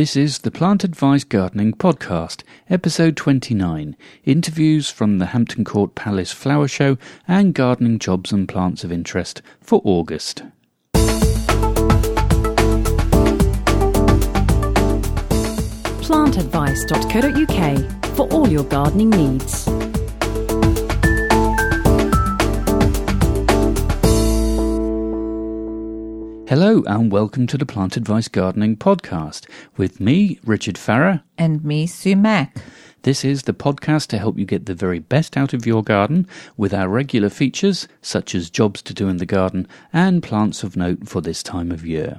This is the Plant Advice Gardening Podcast, episode 29 interviews from the Hampton Court Palace Flower Show and gardening jobs and plants of interest for August. plantadvice.co.uk for all your gardening needs. Hello and welcome to the Plant Advice Gardening Podcast with me, Richard Farrer. And me, Sue Mack. This is the podcast to help you get the very best out of your garden with our regular features such as jobs to do in the garden and plants of note for this time of year.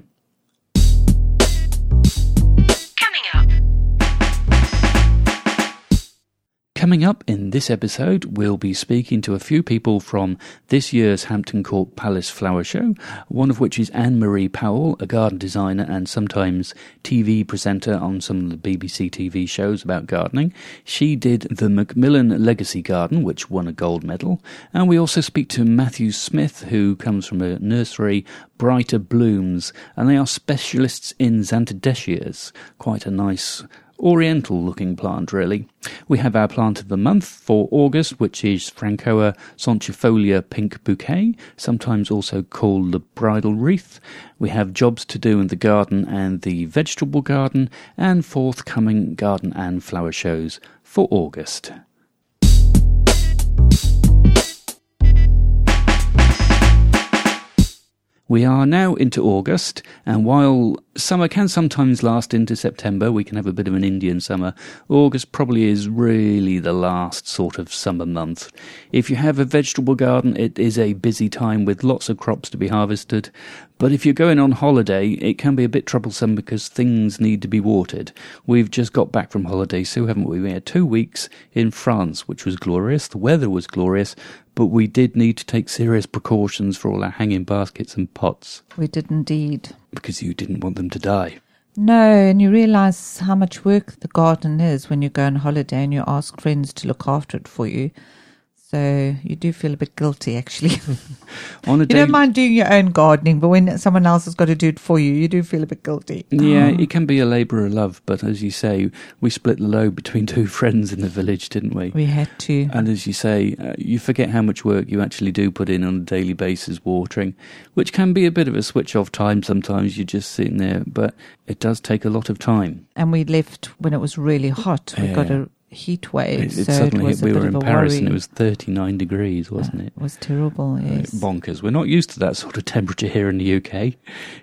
Coming up in this episode, we'll be speaking to a few people from this year's Hampton Court Palace Flower Show, one of which is Ann-Marie Powell, a garden designer and sometimes TV presenter on some of the BBC TV shows about gardening. She did the Macmillan Legacy Garden, which won a gold medal. And we also speak to Matthew Smith, who comes from a nursery, Brighter Blooms, and they are specialists in Zantedeschias, quite a nice oriental looking plant, really. We have our plant of the month for August, which is Francoa sonchifolia pink bouquet, sometimes also called the bridal wreath. We have jobs to do in the garden and the vegetable garden, and forthcoming garden and flower shows for August. We are now into August, and while summer can sometimes last into September, we can have a bit of an Indian summer. August probably is really the last sort of summer month. If you have a vegetable garden, it is a busy time with lots of crops to be harvested. But if you're going on holiday, it can be a bit troublesome because things need to be watered. We've just got back from holiday, so haven't we? We had two weeks in France, which was glorious. The weather was glorious, but we did need to take serious precautions for all our hanging baskets and pots We did indeed. because you didn't want them to die. No, and you realize how much work the garden is when you go on holiday and you ask friends to look after it for you. So you do feel a bit guilty, actually. On a you day, don't mind doing your own gardening, but when someone else has got to do it for you, you do feel a bit guilty. yeah, it can be a labour of love, but as you say, we split the load between two friends in the village, didn't we? We had to. And as you say, uh, you forget how much work you actually do put in on a daily basis watering, which can be a bit of a switch off time sometimes. You're just sitting there, but it does take a lot of time. And we left when it was really hot. We got a heat wave. It, it so suddenly it was hit, we were in Paris worry. and it was 39 degrees, wasn't it? It was terrible, Uh. Bonkers. We're not used to that sort of temperature here in the UK.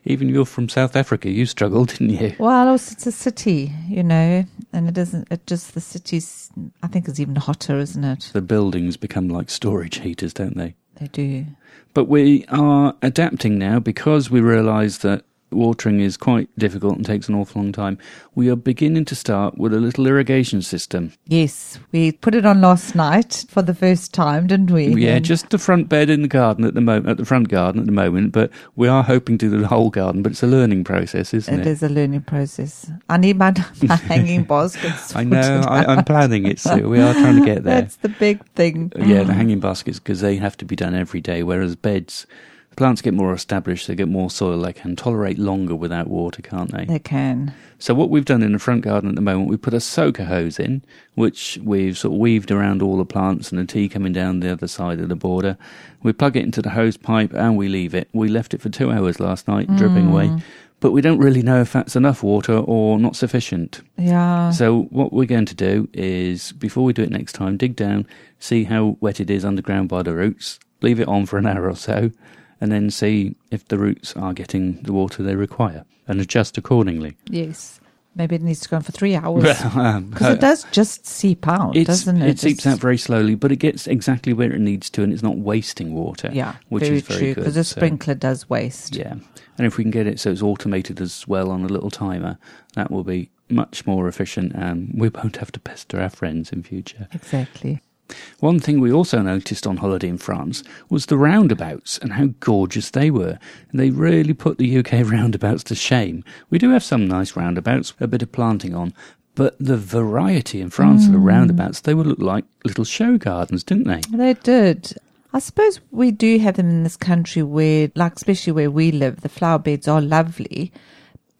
Even you're from South Africa, you struggled, didn't you? Well, also it's a city, you know, and it doesn't. It just the city's. I think it's even hotter, isn't it? The buildings become like storage heaters, don't they? They do. But we are adapting now because we realise that watering is quite difficult and takes an awful long time. We are beginning to start with a little irrigation system. Yes, we put it on last night for the first time, didn't we? Yeah, And just the front bed in the garden at the moment, at the front garden at the moment. But we are hoping to do the whole garden. But it's a learning process, isn't It it? is a learning process. I need my, my hanging baskets. I know, I, I'm planning it, Sue. We are trying to get there. That's the big thing. Yeah, the hanging baskets because they have to be done every day, whereas beds, plants get more established, they get more soil, they can tolerate longer without water, can't they? They can. So what we've done in the front garden at the moment, we put a soaker hose in, which we've sort of weaved around all the plants and the tea coming down the other side of the border. We plug it into the hose pipe and we leave it. We left it for two hours last night, dripping mm. away. But we don't really know if that's enough water or not sufficient. Yeah. So what we're going to do is, before we do it next time, dig down, see how wet it is underground by the roots, leave it on for an hour or so, and then see if the roots are getting the water they require, and adjust accordingly. yes. Maybe it needs to go on for three hours. Um, Because it does just seep out, doesn't it? It seeps out very slowly, but it gets exactly where it needs to, and it's not wasting water. Yeah, which very is very true. good. Because a So, sprinkler does waste. yeah, and if we can get it so it's automated as well on a little timer, that will be much more efficient, and we won't have to pester our friends in future. Exactly. One thing we also noticed on holiday in France was the roundabouts and how gorgeous they were. And they really put the UK roundabouts to shame. We do have some nice roundabouts, a bit of planting on, but the variety in France of the mm. roundabouts, they would look like little show gardens, didn't they? They did. I suppose we do have them in this country where, like, especially where we live, the flower beds are lovely,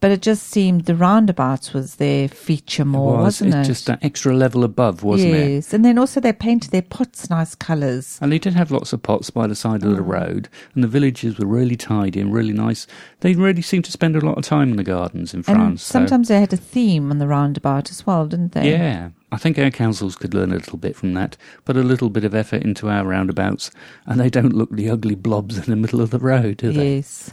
But it just seemed the roundabouts was their feature more, was wasn't it's it? just an extra level above, wasn't it? yes, and then also they painted their pots nice colours. And they did have lots of pots by the side of the oh. road, and the villages were really tidy and really nice. They really seemed to spend a lot of time in the gardens in And France. so- sometimes they had a theme on the roundabout as well, didn't they? yeah, I think our councils could learn a little bit from that, put a little bit of effort into our roundabouts, and they don't look the ugly blobs in the middle of the road, do they? Yes.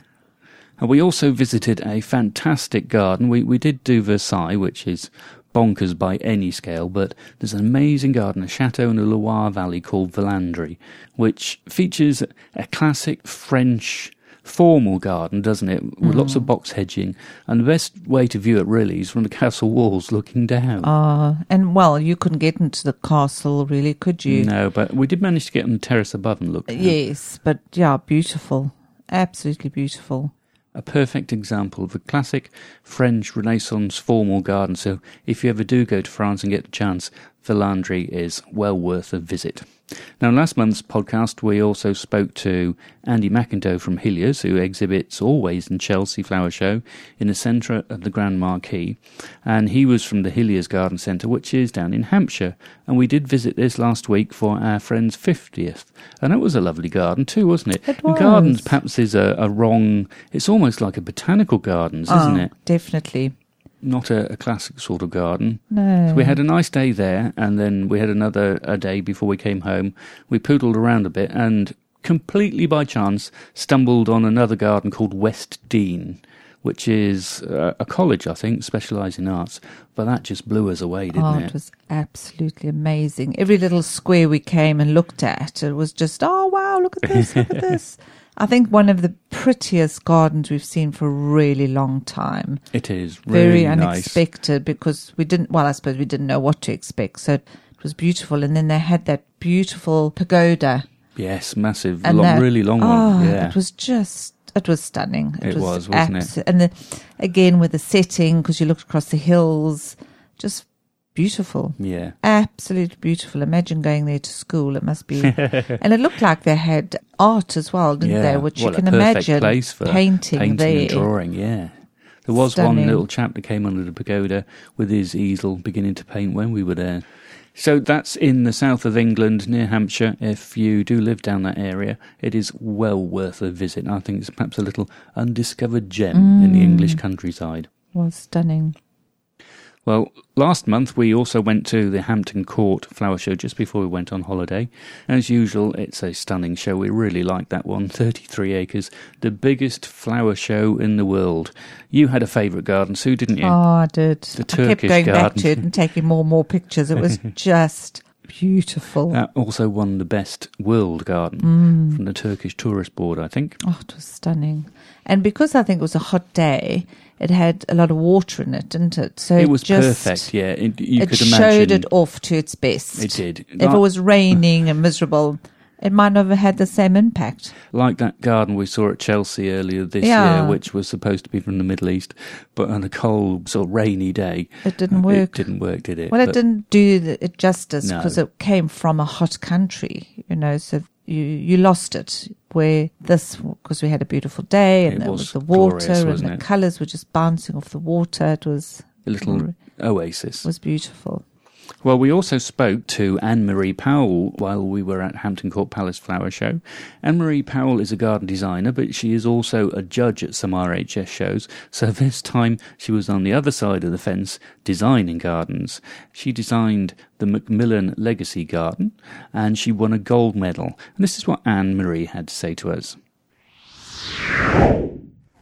And we also visited a fantastic garden. We we did do Versailles, which is bonkers by any scale, but there's an amazing garden, a chateau in the Loire Valley called Villandry, which features a classic French formal garden, doesn't it? With lots of box hedging. And the best way to view it really is from the castle walls looking down. Uh, and well, you couldn't get into the castle, really, could you? no, but we did manage to get on the terrace above and look. down. Yes, but yeah, beautiful. Absolutely beautiful. A perfect example of a classic French Renaissance formal garden. So if you ever do go to France and get the chance, Villandry is well worth a visit. Now, in last month's podcast, we also spoke to Andy McIndoe from Hilliers, who exhibits always in Chelsea Flower Show in the centre of the Grand Marquee. And he was from the Hilliers Garden Centre, which is down in Hampshire. And we did visit this last week for our friend's 50th. And it was a lovely garden too, wasn't it? It And Gardens perhaps is a, a wrong, it's almost like a botanical gardens, isn't Oh, it? Definitely. Not a, a classic sort of garden. No. So we had a nice day there, and then we had another a day before we came home. We poodled around a bit, and completely by chance stumbled on another garden called West Dean, which is uh, a college, I think, specialising in arts. But that just blew us away, didn't Oh, it? it was absolutely amazing. Every little square we came and looked at, it was just, oh, wow, look at this, look at this. I think one of the prettiest gardens we've seen for a really long time. It is Very nice. unexpected because we didn't, well, I suppose we didn't know what to expect. So it was beautiful. And then they had that beautiful pagoda. Yes, massive, And long, that, really long oh, one. Yeah, It was just, it was stunning. It was, wasn't it? And the, again, with the setting, because you looked across the hills, just beautiful. yeah. Absolutely beautiful. Imagine going there to school. It must be. and it looked like they had art as well, didn't yeah. they? Which Well, you can a imagine place for painting, painting there. and drawing. Yeah, there was one little chap that came under the pagoda with his easel, beginning to paint when we were there. So that's in the south of England, near Hampshire. If you do live down that area, it is well worth a visit. I think it's perhaps a little undiscovered gem in the mm. English countryside. Was stunning. Well, last month we also went to the Hampton Court Flower Show just before we went on holiday. As usual, it's a stunning show. We really liked that one. 33 acres, the biggest flower show in the world. You had a favourite garden, Sue, didn't you? Oh, I did. The Turkish I kept going back to it and taking more and more pictures. It was just beautiful. That also won the best world garden Mm. from the Turkish Tourist Board, I think. Oh, it was stunning. And because I think it was a hot day, it had a lot of water in it, didn't it? So It was just, perfect, yeah. It, you it could showed it off to its best. It did. If it was raining and miserable, it might not have had the same impact. like that garden we saw at Chelsea earlier this Yeah. year, which was supposed to be from the Middle East, but on a cold, sort of rainy day, It didn't uh, work. It didn't work, did it? Well, it didn't do it justice No. because it came from a hot country, you know. So you you lost it. Where this because we had a beautiful day and It there was was the water glorious, and the it? colours were just bouncing off the water. It was A little oasis. It was beautiful. Well, we also spoke to Ann-Marie Powell while we were at Hampton Court Palace Flower Show. Ann-Marie Powell is a garden designer, but she is also a judge at some RHS shows. So this time she was on the other side of the fence designing gardens. She designed the Macmillan Legacy Garden and she won a gold medal. And this is what Ann-Marie had to say to us.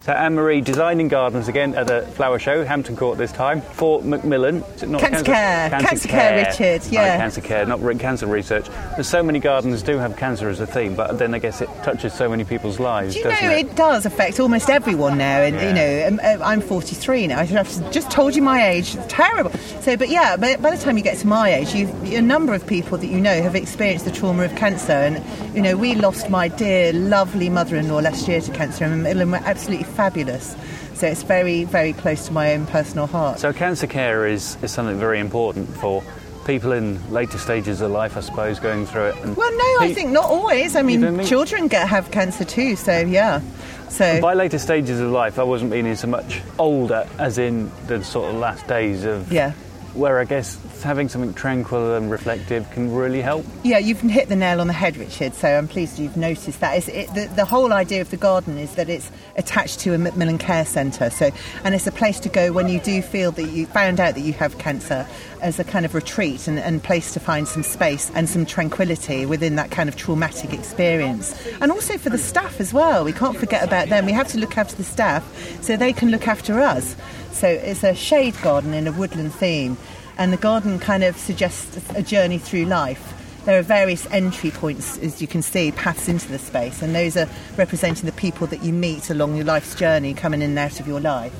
So Ann-Marie designing gardens again at the flower show, Hampton Court this time for Macmillan. Not Cancer Care. Cancer Care, Richard, yeah. Oh, cancer care, not re- cancer research. There's so many gardens do have cancer as a theme, but then I guess it touches so many people's lives, Do you know doesn't it? does affect almost everyone now, and you know um, uh, I'm 43 now. I've just told you my age. It's terrible. So, but yeah, but by the time you get to my age, you've, a number of people that you know have experienced the trauma of cancer, and you know we lost my dear, lovely mother-in-law last year to cancer, and were absolutely fabulous. So it's very, very close to my own personal heart. So cancer care is, is something very important for people in later stages of life, I suppose, going through it. And well, no, I think not always. I mean, children get have cancer too. So yeah. So By later stages of life, I wasn't meaning so much older, as in the sort of last days of yeah. Where I guess having something tranquil and reflective can really help. Yeah, you've hit the nail on the head, Richard. So I'm pleased you've noticed that. It, the, the whole idea of the garden is that it's attached to a Macmillan Care Centre. So, and it's a place to go when you do feel that you found out that you have cancer, as a kind of retreat and, and place to find some space and some tranquility within that kind of traumatic experience. And also for the staff as well. We can't forget about them. We have to look after the staff so they can look after us. So it's a shade garden in a woodland theme and the garden kind of suggests a journey through life. There are various entry points, as you can see, paths into the space, and those are representing the people that you meet along your life's journey, coming in and out of your life.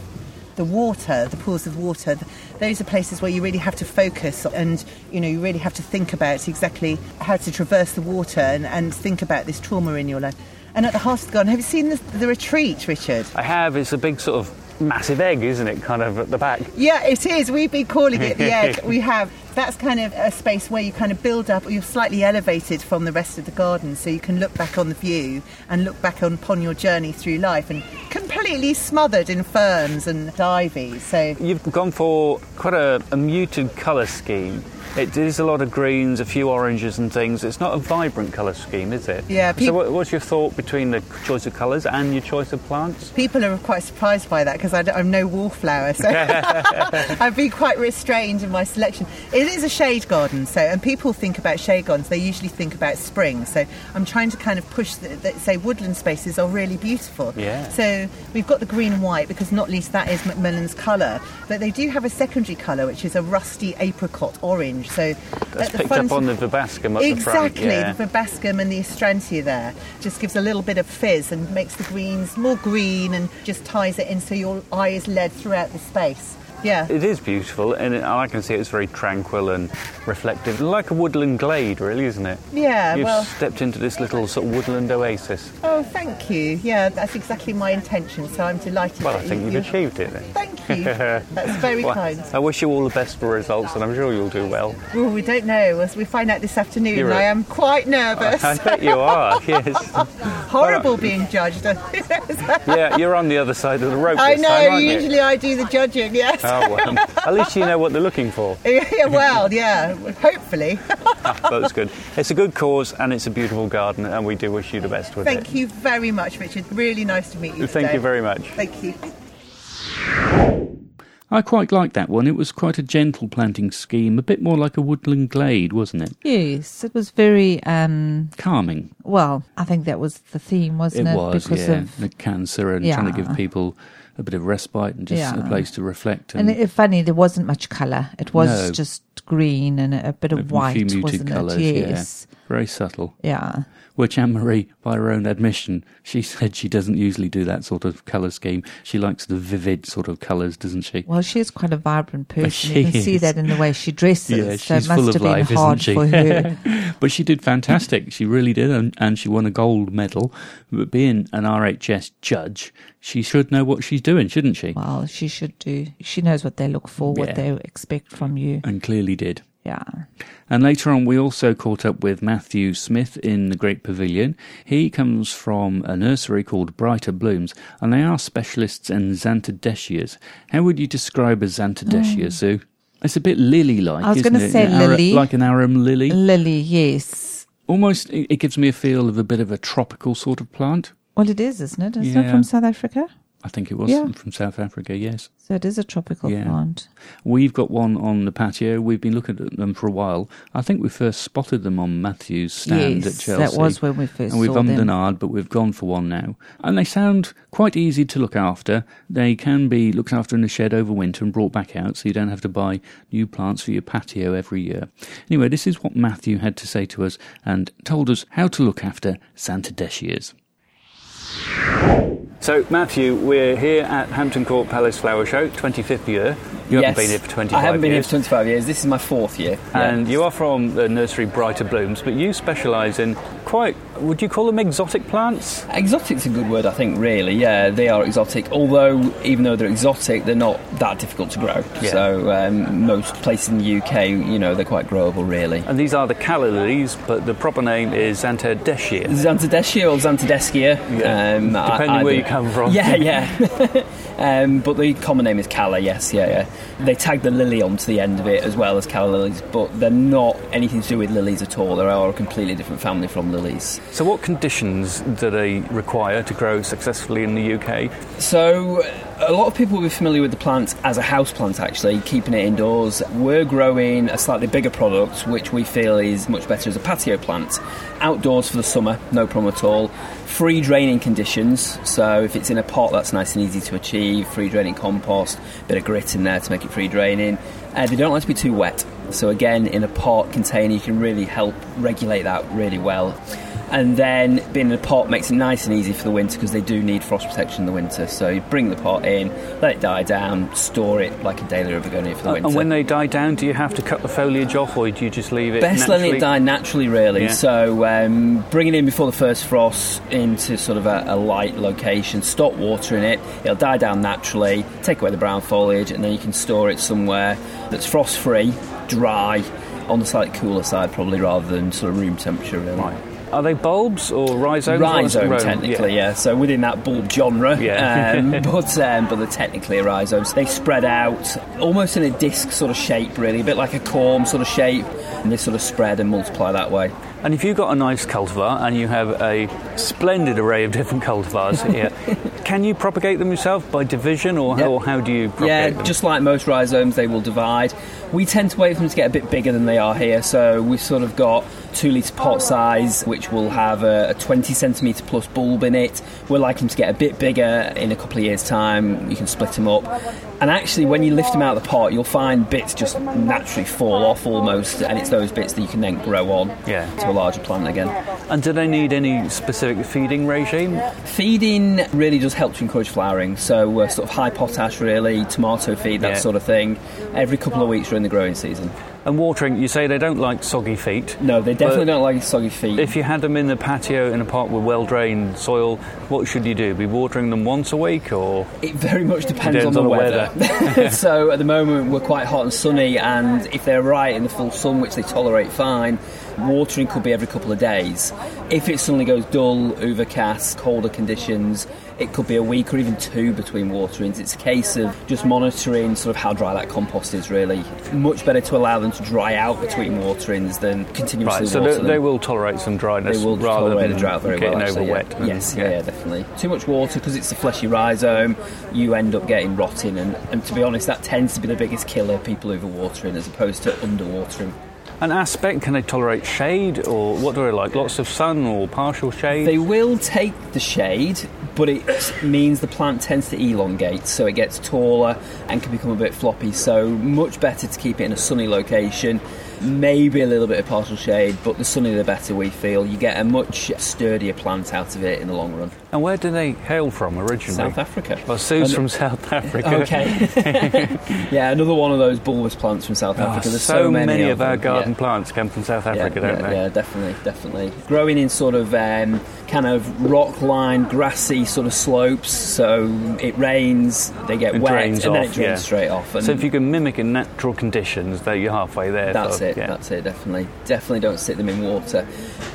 The water, the pools of water, those are places where you really have to focus and you know you really have to think about exactly how to traverse the water and, and think about this trauma in your life. And at the heart of the garden, have you seen the, the retreat, Richard? I have. It's a big sort of massive egg, isn't it? Kind of at the back. Yeah, it is. We've been calling it the egg. we have. That's kind of a space where you kind of build up, or you're slightly elevated from the rest of the garden, so you can look back on the view and look back on, upon your journey through life and completely smothered in ferns and ivy. So You've gone for quite a, a muted colour scheme. It is a lot of greens, a few oranges and things. It's not a vibrant colour scheme, is it? Yeah, So, what, what's your thought between the choice of colours and your choice of plants? people are quite surprised by that because I'm no wallflower, so I've been quite restrained in my selection. It is a shade garden, so and people think about shade gardens, they usually think about spring. So I'm trying to kind of push that, the say woodland spaces are really beautiful. Yeah. So we've got the green and white because not least that is Macmillan's colour, but they do have a secondary colour which is a rusty apricot orange. So uh, That's at the picked front up on the verbascum at the front. Exactly, Yeah. the verbascum and the astrantia there just gives a little bit of fizz and makes the greens more green and just ties it in so your eye is led throughout the space. Yeah. It is beautiful, and it, I can see it's very tranquil and reflective, like a woodland glade, really, isn't it? Yeah, You've well, stepped into this little sort of woodland oasis. oh, thank you. Yeah, that's exactly my intention, so I'm delighted. Well, I think you, you've you- achieved it then. Thank you. That's very Well, kind. I wish you all the best for results, and I'm sure you'll do well. Well, we don't know. As we find out this afternoon, You're I right. am quite nervous. I bet you are, yes. Horrible being judged. Yeah, you're on the other side of the rope I know. time, aren't you? usually I do the judging. Yes. Well, at least you know what they're looking for. yeah. Well, yeah. Hopefully. That's good. It's a good cause, and it's a beautiful garden, and we do wish you the best with Thank it. Thank you very much, Richard. Really nice to meet you. Thank today. you very much. Thank you. I quite liked that one. It was quite a gentle planting scheme, a bit more like a woodland glade, wasn't it? Yes, it was very um Calming. well, I think that was the theme, wasn't it? It was, because yeah. of The cancer and trying to give people a bit of respite and just a place to reflect. and it, funny, there wasn't much colour. It was No. just green and a, a bit a of few white, muted wasn't colours, it? yeah. Yes. Very subtle. Yeah. Which Ann-Marie, by her own admission, she said she doesn't usually do that sort of colour scheme. She likes the vivid sort of colours, doesn't she? Well, she is quite a vibrant person. she you can see that in the way she dresses. Yeah, so she's must full of have been life, isn't hard she? for her. but she did fantastic. she really did, and, and she won a gold medal. But being an RHS judge, she should know what she's doing, shouldn't she? well, she should do. She knows what they look for, what Yeah. they expect from you. And clearly did. Yeah. And later on, we also caught up with Matthew Smith in the Great Pavilion. He comes from a nursery called Brighter Blooms, and they are specialists in Zantedeschias. How would you describe a Zantedeschia, mm. Sue? It's a bit lily-like, I was gonna it? say lily. like an arum lily. Lily, yes. Almost, it gives me a feel of a bit of a tropical sort of plant. Well, it is, isn't it? Isn't it from South Africa? I think it was Yeah. from South Africa, yes. So it is a tropical Yeah. plant. We've got one on the patio. We've been looking at them for a while. I think we first spotted them on Matthew's stand yes, at Chelsea. that was when we first and we've ummed and ahed, but we've gone for one now. And they sound quite easy to look after. They can be looked after in the shed over winter and brought back out, so you don't have to buy new plants for your patio every year. Anyway, this is what Matthew had to say to us and told us how to look after Zantedeschias. So, Matthew, we're here at Hampton Court Palace Flower Show, 25th year. You haven't been here for 25 years. I haven't been years. here for 25 years. This is my fourth year. And Yeah. you are from the nursery Brighter Blooms, but you specialise in quite Would you call them exotic plants? Exotic's a good word, I think, really. Yeah, they are exotic, although even though they're exotic, they're not that difficult to grow. Yeah. So um, most places in the UK, you know, they're quite growable, really. And these are the calla lilies, but the proper name is Zantedeschia. Zantedeschia or Zantedeschia. Yeah. Um, I- Depending where you come from. Yeah, yeah. um, but the common name is Calla, yes, yeah, yeah. They tag the lily onto the end of it as well as Calla lilies, but they're not anything to do with lilies at all. They are a completely different family from lilies. So, what conditions do they require to grow successfully in the UK? So, a lot of people will be familiar with the plant as a house plant, actually, keeping it indoors. We're growing a slightly bigger product, which we feel is much better as a patio plant. Outdoors for the summer, no problem at all. Free draining conditions, so if it's in a pot, that's nice and easy to achieve. Free draining compost, bit of grit in there to make it free draining. Uh, they don't like to be too wet, so again, in a pot container, you can really help regulate that really well. And then being in a pot makes it nice and easy for the winter because they do need frost protection in the winter. So you bring the pot in, let it die down, store it like a dahlia begonia for the winter. And when they die down, do you have to cut the foliage off or do you just leave it? Best letting it die naturally, really. Yeah. So um, bring it in before the first frost into sort of a, a light location. Stop watering it. It'll die down naturally. Take away the brown foliage, and then you can store it somewhere that's frost free, dry, on the slightly cooler side, probably rather than sort of room temperature. Really. Right. Are they bulbs or rhizomes? Rhizome, Or- technically, yeah. So within that bulb genre, Yeah. um, but um, but they're technically rhizomes. They spread out almost in a disc sort of shape, really, a bit like a corm sort of shape, and they sort of spread and multiply that way. And if you've got a nice cultivar and you have a splendid array of different cultivars here, can you propagate them yourself by division or, Yeah. or how do you propagate Yeah, them? just like most rhizomes, they will divide. We tend to wait for them to get a bit bigger than they are here, so we've sort of got two litre pot size, which will have a, a 20 centimetre plus bulb in it. We're like them to get a bit bigger in a couple of years' time. You can split them up. And actually, when you lift them out of the pot, you'll find bits just naturally fall off almost, and it's those bits that you can then grow on Yeah. to a larger plant again. And do they need any specific feeding regime? Feeding really does help to encourage flowering, so uh, sort of high potash, really, tomato feed, that Yeah. sort of thing, every couple of weeks during the growing season. And watering, you say they don't like soggy feet. No, they definitely don't like soggy feet. If you had them in the patio in a pot with well drained soil, what should you do? Be watering them once a week or? it very much depends, Depends on on the weather. so at the moment we're quite hot and sunny, and if they're right in the full sun, which they tolerate fine, watering could be every couple of days. If it suddenly goes dull, overcast, colder conditions, it could be a week or even two between waterings. It's a case of just monitoring sort of how dry that compost is. Really, much better to allow them to dry out between waterings than continuously Right, so water they, them. they will tolerate some dryness They will rather tolerate than the drought very getting well. actually, over wet. Yes, yeah. yeah, definitely. Too much water because it's a fleshy rhizome. You end up getting rotting, and, and to be honest, that tends to be the biggest killer. People overwatering as opposed to underwatering. An aspect, can they tolerate shade or what do they like? Lots of sun or partial shade? They will take the shade, but it means the plant tends to elongate, so it gets taller and can become a bit floppy. So much better to keep it in a sunny location. Maybe a little bit of partial shade, but the sunnier the better. We feel you get a much sturdier plant out of it in the long run. And where do they hail from originally? South Africa. Well, Sue's And- from South Africa. Okay. yeah, another one of those bulbous plants from South Oh, Africa. There's so, many, of of our garden Yeah. plants come from South Yeah, Africa, don't yeah, they? yeah, definitely, definitely. Growing in sort of um, kind of rock lined, grassy sort of slopes, so it rains, they get It wet, and then off, it drains yeah. straight off. And So if you can mimic in natural conditions, then you're halfway there. that's sort it, yeah. that's it, definitely. Definitely don't sit them in water.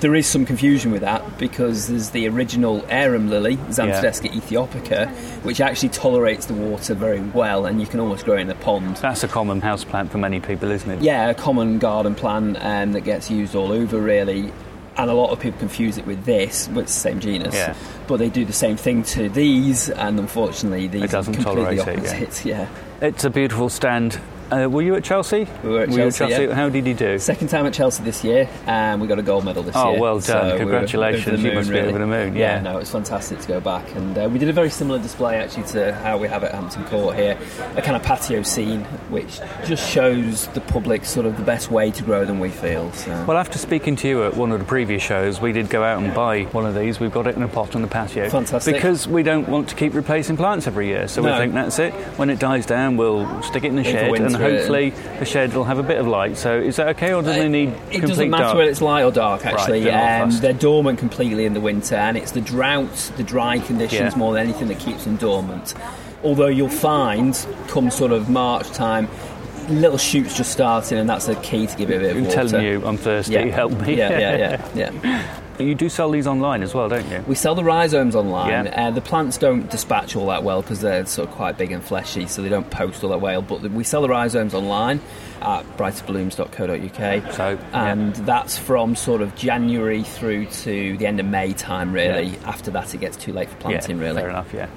There is some confusion with that because there's the original arum lily, Zantedeschia aethiopica, which actually tolerates the water very well, and you can almost grow it in a pond. That's a common house plant for many people, isn't it? Yeah, a common garden plant um, that gets used all over, really. And a lot of people confuse it with this, but it's the same genus. Yeah. But they do the same thing to these, and unfortunately, these It doesn't are completely tolerate it, yeah. opposite. Yeah. It's a beautiful stand. Uh, were you at Chelsea? We were at Chelsea, Chelsea? yeah. How did you do? Second time at Chelsea this year, and we got a gold medal this Oh, year. Oh, well done. we were Congratulations. over the You must be over the moon, yeah. no, it was fantastic to go back. And uh, we did a very similar display actually to how we have at Hampton Court here, a kind of patio scene, which just shows the public sort of the best way to grow them, we feel. So. Well, after speaking to you at one of the previous shows, we did go out and buy one of these. We've got it in a pot on the patio. Fantastic. Because we don't want to keep replacing plants every year. So we think that's it. When it dies down, we'll stick it in the for shed and winter, through it. Hopefully the shed will have a bit of light. So is that okay, or do they need It complete doesn't matter dark? whether it's light or dark, actually. they're um, they're dormant completely in the winter, and it's the drought, the dry conditions Yeah. more than anything that keeps them dormant. Although you'll find, come sort of March time, little shoots just starting, and that's the key to give it a bit of water. I'm water. telling you, I'm thirsty. Yeah. Help me. Yeah, yeah, yeah, yeah. you do sell these online as well, don't you? We sell the rhizomes online. Yeah. Uh, the plants don't dispatch all that well because they're sort of quite big and fleshy, so they don't post all that well. But we sell the rhizomes online at brighterblooms.co.uk. So, yeah. and that's from sort of January through to the end of May time, really. Yeah. After that, it gets too late for planting, yeah, really. Fair enough, yeah.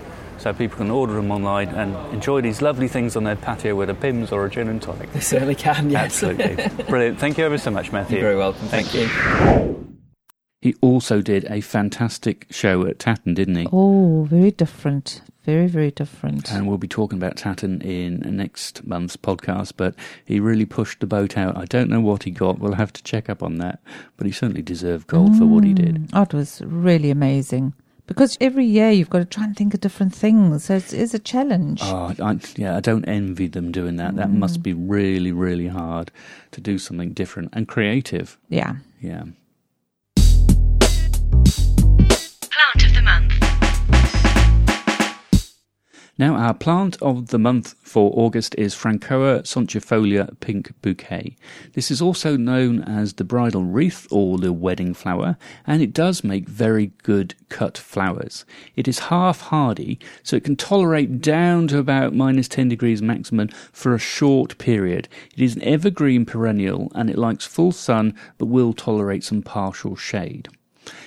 So people can order them online and enjoy these lovely things on their patio with a Pimm's or a gin and tonic. They certainly can, yes. Absolutely. Brilliant. Thank you ever so much, Matthew. You're very welcome. Thank, you. He also did a fantastic show at Tatton, didn't he? Oh, very different. Very, very different. And we'll be talking about Tatton in next month's podcast, but he really pushed the boat out. I don't know what he got. We'll have to check up on that. But he certainly deserved gold for what he did. Mm, oh, it was really amazing. Because every year you've got to try and think of different things. So it's, it's a challenge. Oh, I, yeah, I don't envy them doing that. That must mm. be really, really hard to do something different and creative. Yeah. Yeah. Plant of the Now, our plant of the month for August is Francoa sonchifolia pink bouquet. This is also known as the bridal wreath or the wedding flower, and it does make very good cut flowers. It is half hardy, so it can tolerate down to about minus 10 degrees maximum for a short period. It is an evergreen perennial and it likes full sun but will tolerate some partial shade.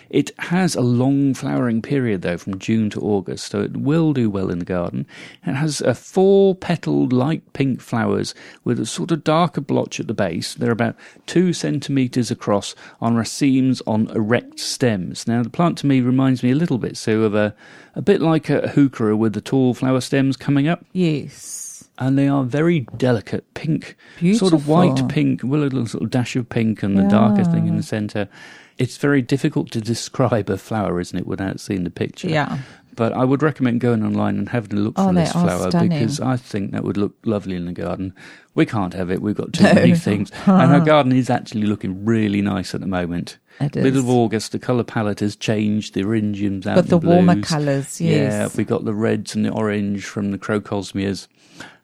It has a long flowering period though from June to August, so it will do well in the garden. It has a four petaled light pink flowers with a sort of darker blotch at the base. They're about two centimetres across on racemes on erect stems. Now the plant to me reminds me a little bit so of a a bit like a heuchera with the tall flower stems coming up Yes. and they are very delicate pink, sort of white pink with a little sort of dash of pink and the darker thing in the ah. centre. It's very difficult to describe a flower, isn't it, without seeing the picture? Yeah. But I would recommend going online and having a look Oh, for this flower stunning. because I think that would look lovely in the garden. We can't have it; we've got too No. many things, and our garden is actually looking really nice at the moment. It Middle of August, the colour palette has changed. The orangeums out, but the and warmer colours, Yeah, yes. we got the reds and the orange from the crocosmias.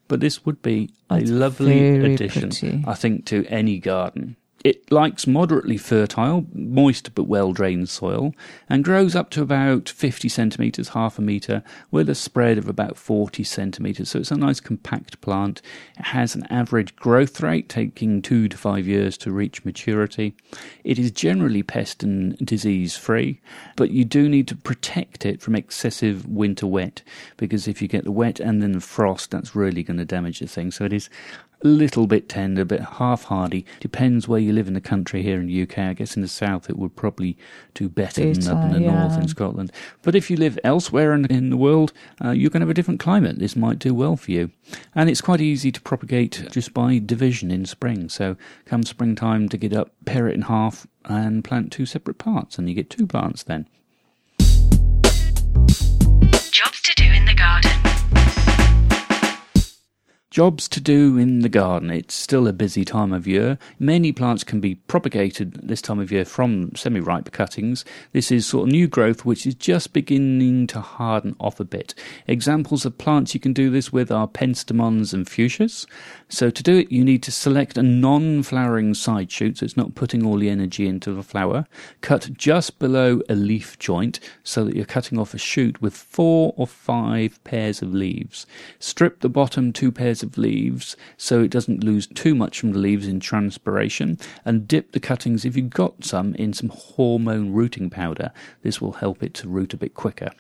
But this would be a lovely addition, pretty. I think, to any garden. It likes moderately fertile, moist but well drained soil, and grows up to about 50 centimetres, half a metre, with a spread of about 40 centimetres. So it's a nice compact plant. It has an average growth rate, taking two to five years to reach maturity. It is generally pest and disease free, but you do need to protect it from excessive winter wet, because if you get the wet and then the frost, that's really going to damage the thing. So it is a little bit tender, a bit half hardy. Depends where you live in the country here in the UK. I guess in the south it would probably do better than up in the Better, north in Scotland. But if you live elsewhere in, in the world, uh, you're going to have a different climate. This might do well for you. And it's quite easy to propagate just by division in spring. So come springtime, dig it up, pare it in half, and plant two separate parts, and you get two plants then. Jobs to do in the garden. Jobs to do in the garden. It's still a busy time of year. Many plants can be propagated this time of year from semi ripe cuttings. This is sort of new growth which is just beginning to harden off a bit. Examples of plants you can do this with are penstemons and fuchsias. So to do it, you need to select a non flowering side shoot, so it's not putting all the energy into the flower. Cut just below a leaf joint so that you're cutting off a shoot with four or five pairs of leaves. Strip the bottom two pairs of leaves so it doesn't lose too much from the leaves in transpiration and dip the cuttings, if you've got some, in some hormone rooting powder. This will help it to root a bit quicker.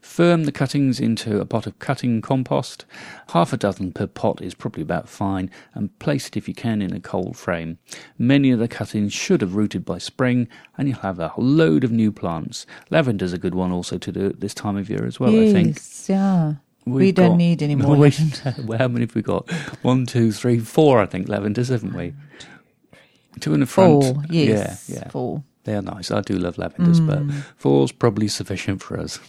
Firm the cuttings into a pot of cutting compost. Half a dozen per pot is probably about fine, and place it if you can in a cold frame. Many of the cuttings should have rooted by spring, and you'll have a load of new plants. Lavender's a good one also to do at this time of year as well, I think. yes, yeah. we We've don't got- need any more. We- how many have we got? One, two, three, four, I think, lavenders, haven't we? Two in the front. Four, yes. Yeah, yeah. Four. They are nice. I do love lavenders, but mm. four's probably sufficient for us.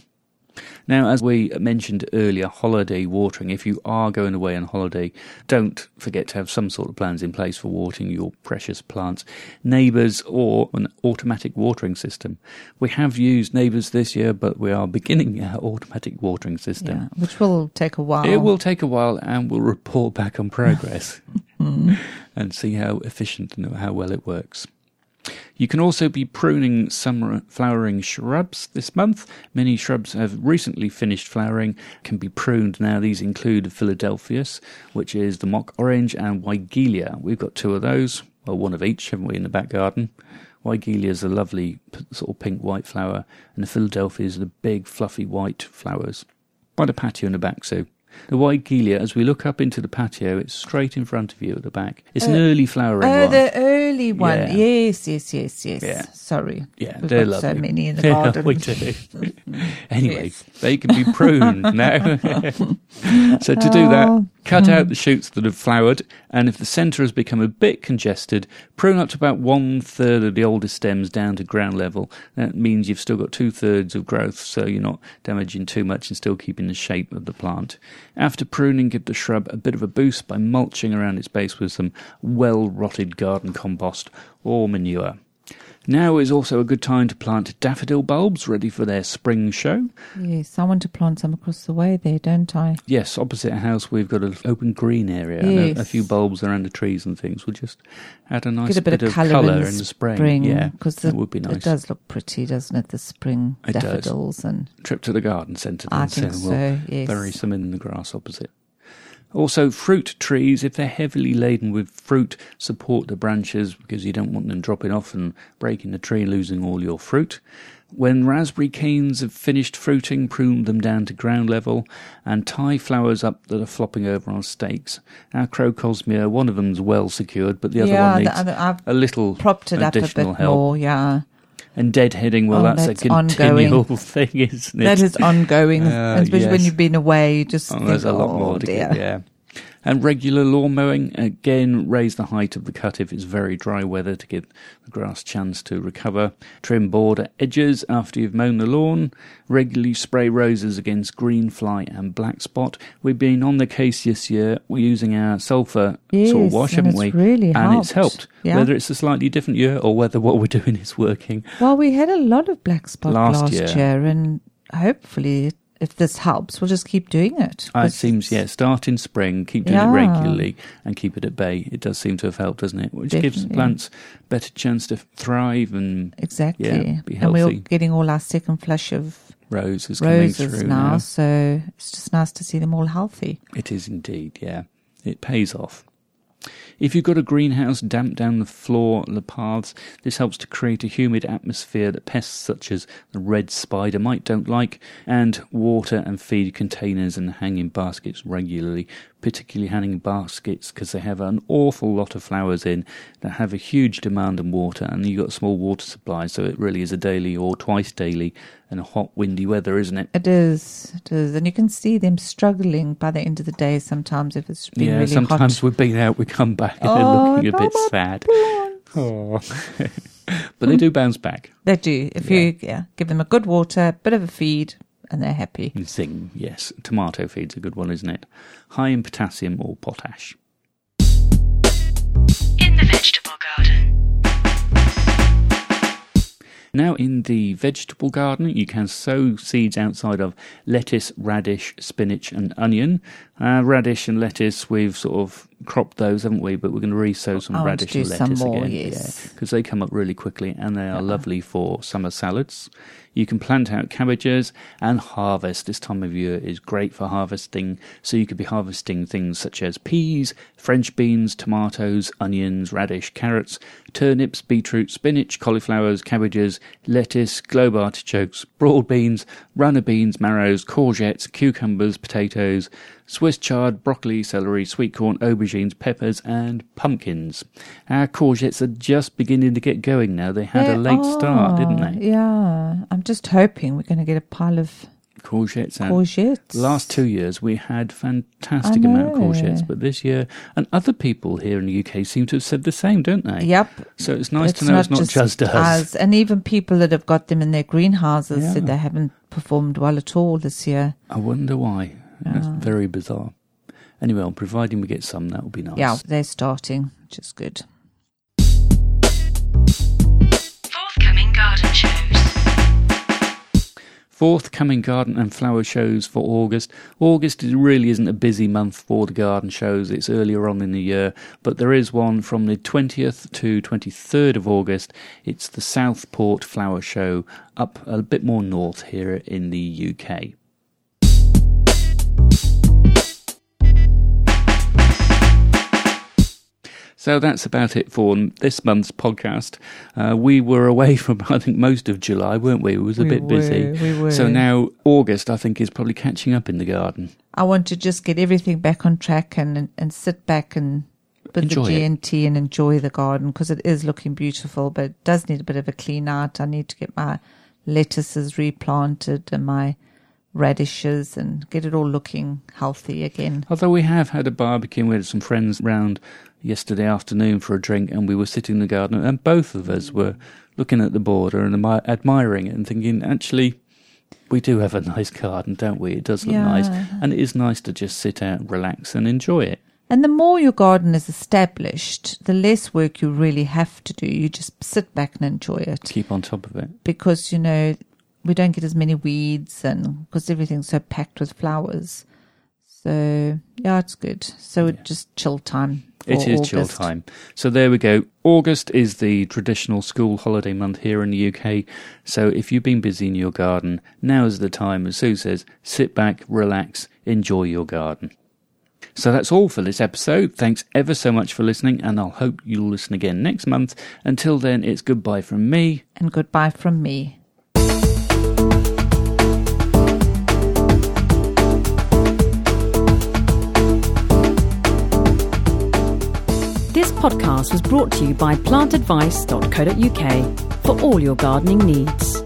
Now, as we mentioned earlier, holiday watering. If you are going away on holiday, don't forget to have some sort of plans in place for watering your precious plants. Neighbours or an automatic watering system. We have used Neighbours this year, but we are beginning our automatic watering system. Yeah, which will take a while. It will take a while and we'll report back on progress hmm. and see how efficient and how well it works. You can also be pruning summer flowering shrubs this month. Many shrubs have recently finished flowering, can be pruned now. These include Philadelphus, which is the mock orange, and Weigelia. We've got two of those, well, one of each, haven't we, in the back garden? Weigelia is a lovely sort of pink white flower, and the Philadelphia is the big fluffy white flowers. Quite a patio in the back, Sue. The Weigelia, as we look up into the patio, it's straight in front of you at the back. It's an uh, early flowering Oh, uh, one. the early one. Yeah. Yes, yes, yes, yes. Yeah. Sorry. Yeah, We've they're got lovely. so many in the Yeah, garden. we do. anyway, Yes. they can be pruned now. so to do that, Oh. Cut hmm. out the shoots that have flowered, and if the centre has become a bit congested, prune up to about one third of the older stems down to ground level. That means you've still got two thirds of growth, so you're not damaging too much and still keeping the shape of the plant. After pruning, give the shrub a bit of a boost by mulching around its base with some well rotted garden compost or manure. Now is also a good time to plant daffodil bulbs ready for their spring show. Yes, I want to plant some across the way there, don't I? Yes, opposite our house we've got an open green area and a, a few bulbs around the trees and things. We'll just add a nice Get a bit, of colour colour in, in the spring. spring. Yeah, because that would be nice. It does look pretty, doesn't it? The spring It does. daffodils and Trip to the garden centre. I think so we'll. Yes. bury some in the grass opposite. Also, fruit trees, if they're heavily laden with fruit, support the branches because you don't want them dropping off and breaking the tree and losing all your fruit. When raspberry canes have finished fruiting, prune them down to ground level and tie flowers up that are flopping over on stakes. Our crocosmia, one of them's well secured, but the other yeah, one needs I've a little propped it up a bit help. more. Yeah, And deadheading, well, Oh, that's, that's a continual thing, isn't it? that is ongoing, Uh, especially when you've been away. Just Oh, think, there's a lot oh, more to dear. get, yeah. And regular lawn mowing, again, raise the height of the cut if it's very dry weather to give the grass chance to recover. Trim border edges after you've mown the lawn. Regularly spray roses against green fly and black spot. We've been on the case this year. We're using our sulphur soil Yes, wash, haven't we? really and it's helped. helped. Yeah. Whether it's a slightly different year or whether what we're doing is working. Well, we had a lot of black spot Last last, year. year. and hopefully, if this helps, we'll just keep doing it. Uh, it seems, yeah, start in spring, keep doing Yeah. it regularly, and keep it at bay. It does seem to have helped, doesn't it? Which gives the plants better chance to thrive and Exactly. Yeah, be and we're getting all our second flush of roses coming roses through now, now. so it's just nice to see them all healthy. It is indeed, yeah. It pays off. If you've got a greenhouse, damp down the floor, the paths. This helps to create a humid atmosphere that pests such as the red spider mite don't like, and water and feed containers and hanging baskets regularly, particularly hanging baskets because they have an awful lot of flowers in that have a huge demand on water, and you've got a small water supply, so it really is a daily or twice daily in a hot, windy weather, isn't it? It is, it is, and you can see them struggling by the end of the day. Sometimes, if it's been yeah, really sometimes hot. we've been out, we come back and Oh, they're looking a bit sad. Oh. but they do bounce back. They do. If you yeah, give them a good water, bit of a feed, and they're happy. Zing, yes. Tomato feed's a good one, isn't it? High in potassium or potash. In the vegetable garden. Now, in the vegetable garden, you can sow seeds outside of lettuce, radish, spinach, and onion. Uh, radish and lettuce, we've sort of cropped those, haven't we? But we're going to re-sow some I radish and lettuce more, again. yes. because they come up really quickly and they are lovely for summer salads. You can plant out cabbages and harvest. This time of year is great for harvesting. So you could be harvesting things such as peas, French beans, tomatoes, onions, radish, carrots, turnips, beetroot, spinach, cauliflowers, cabbages, lettuce, globe artichokes, broad beans, runner beans, marrows, courgettes, cucumbers, potatoes, Swiss chard, broccoli, celery, sweet corn, aubergines, peppers, and pumpkins. Our courgettes are just beginning to get going now. They had a They late start, didn't they? Yeah. I'm just hoping we're going to get a pile of courgettes and Courgettes. last two years we had fantastic amount of courgettes, but this year and other people here in the UK seem to have said the same, don't they? Yep. So it's nice to know it's not just, us. us. And even people that have got them in their greenhouses Yeah. said they haven't performed well at all this year. I wonder why. That's Yeah. very bizarre. Anyway, well, providing we get some, that would be nice. Yeah, they're starting, which is good. Forthcoming garden shows. Forthcoming garden and flower shows for August. August really isn't a busy month for the garden shows. It's earlier on in the year, but there is one from the 20th to 23rd of August. It's the Southport Flower Show up a bit more north here in the UK. So that's about it for this month's podcast. Uh, we were away from, I think, most of July, weren't we? It was a We bit busy. we were. So now August, I think, is probably catching up in the garden. I want to just get everything back on track and and, sit back and with Enjoy the it. GNT and enjoy the garden because it is looking beautiful, but it does need a bit of a clean out. I need to get my lettuces replanted and my radishes and get it all looking healthy again. Although we have had a barbecue, we had some friends round yesterday afternoon for a drink, and we were sitting in the garden, and both of us were looking at the border and admi- admiring it and thinking, actually, we do have a nice garden, don't we? It does look nice, and it is nice to just sit out, relax, and enjoy it. And the more your garden is established, the less work you really have to do. You just sit back and enjoy it. Keep on top of it. because you know we don't get as many weeds and because everything's so packed with flowers. So yeah, it's good. So it's just chill time. It is chill time. So there we go. August is the traditional school holiday month here in the UK. So if you've been busy in your garden, now is the time, as Sue says, sit back, relax, enjoy your garden. So that's all for this episode. Thanks ever so much for listening, and I'll hope you'll listen again next month. Until then, it's goodbye from me. And goodbye from me. Podcast was brought to you by plantadvice.co.uk for all your gardening needs.